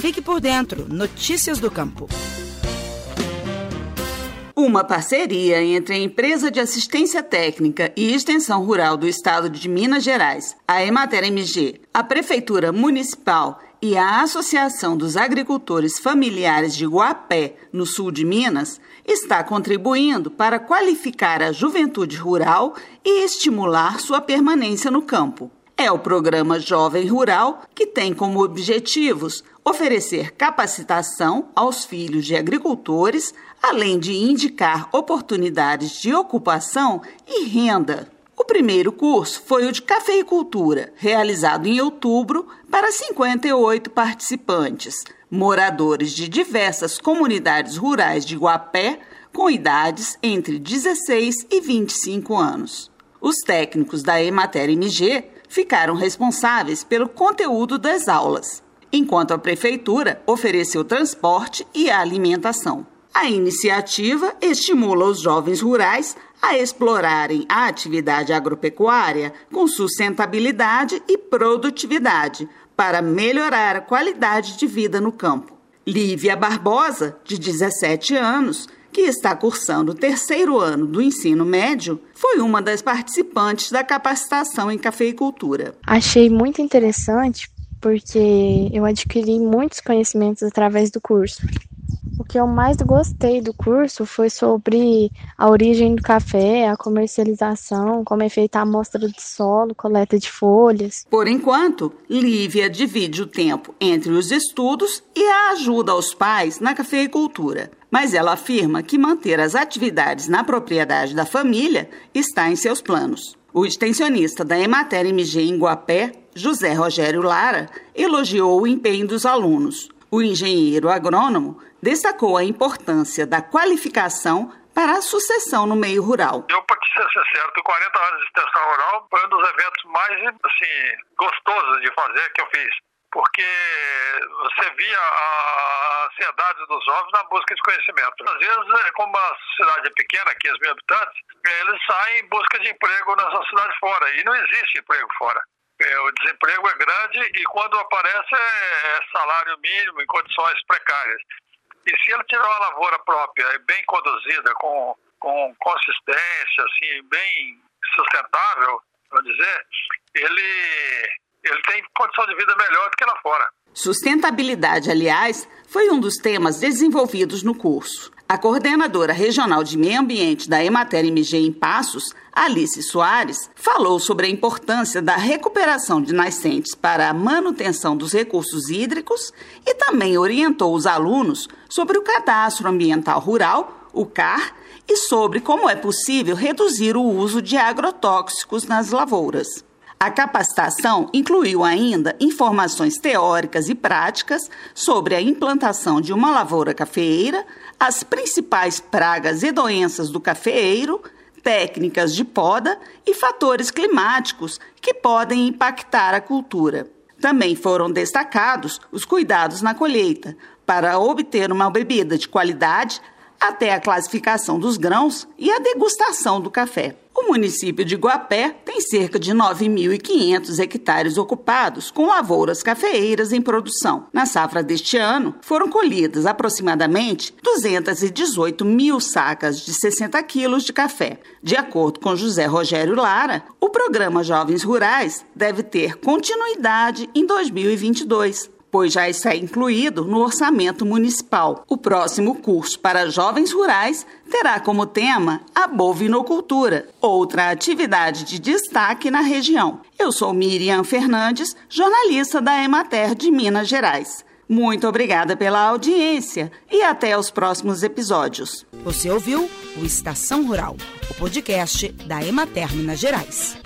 Fique por dentro. Notícias do Campo. Uma parceria entre a Empresa de Assistência Técnica e Extensão Rural do Estado de Minas Gerais, a Emater MG, a Prefeitura Municipal e a Associação dos Agricultores Familiares de Guapé, no sul de Minas, está contribuindo para qualificar a juventude rural e estimular sua permanência no campo. É o programa Jovem Rural que tem como objetivos oferecer capacitação aos filhos de agricultores, além de indicar oportunidades de ocupação e renda. O primeiro curso foi o de cafeicultura, realizado em outubro para 58 participantes, moradores de diversas comunidades rurais de Guapé, com idades entre 16 e 25 anos. Os técnicos da Emater MG ficaram responsáveis pelo conteúdo das aulas, enquanto a prefeitura ofereceu transporte e alimentação. A iniciativa estimula os jovens rurais a explorarem a atividade agropecuária com sustentabilidade e produtividade para melhorar a qualidade de vida no campo. Lívia Barbosa, de 17 anos, que está cursando o terceiro ano do ensino médio, foi uma das participantes da capacitação em cafeicultura. Achei muito interessante porque eu adquiri muitos conhecimentos através do curso. Que eu mais gostei do curso foi sobre a origem do café, a comercialização, como é feita a amostra de solo, coleta de folhas. Por enquanto, Lívia divide o tempo entre os estudos e a ajuda aos pais na cafeicultura. Mas ela afirma que manter as atividades na propriedade da família está em seus planos. O extensionista da Emater MG em Guapé, José Rogério Lara, elogiou o empenho dos alunos. O engenheiro agrônomo destacou a importância da qualificação para a sucessão no meio rural. Eu, sincero, que 40 anos de extensão rural foi um dos eventos mais assim, gostosos de fazer que eu fiz. Porque você via a ansiedade dos jovens na busca de conhecimento. Às vezes, é como a cidade é pequena, 15 mil habitantes, eles saem em busca de emprego nessa cidade fora. E não existe emprego fora. É, o desemprego é grande e quando aparece é, é salário mínimo em condições precárias. E se ele tiver uma lavoura própria, bem conduzida, com, com consistência, assim, bem sustentável, vamos dizer, ele, ele tem condição de vida melhor do que lá fora. Sustentabilidade, aliás, foi um dos temas desenvolvidos no curso. A coordenadora regional de meio ambiente da Emater MG em Passos, Alice Soares, falou sobre a importância da recuperação de nascentes para a manutenção dos recursos hídricos e também orientou os alunos sobre o Cadastro Ambiental Rural, o CAR, e sobre como é possível reduzir o uso de agrotóxicos nas lavouras. A capacitação incluiu ainda informações teóricas e práticas sobre a implantação de uma lavoura cafeeira, as principais pragas e doenças do cafeeiro, técnicas de poda e fatores climáticos que podem impactar a cultura. Também foram destacados os cuidados na colheita para obter uma bebida de qualidade até a classificação dos grãos e a degustação do café. O município de Guapé tem cerca de 9.500 hectares ocupados com lavouras cafeeiras em produção. Na safra deste ano, foram colhidas aproximadamente 218 mil sacas de 60 quilos de café. De acordo com José Rogério Lara, o programa Jovens Rurais deve ter continuidade em 2022 pois já está incluído no orçamento municipal. O próximo curso para jovens rurais terá como tema a bovinocultura, outra atividade de destaque na região. Eu sou Miriam Fernandes, jornalista da Emater de Minas Gerais. Muito obrigada pela audiência e até os próximos episódios. Você ouviu o Estação Rural, o podcast da Emater Minas Gerais.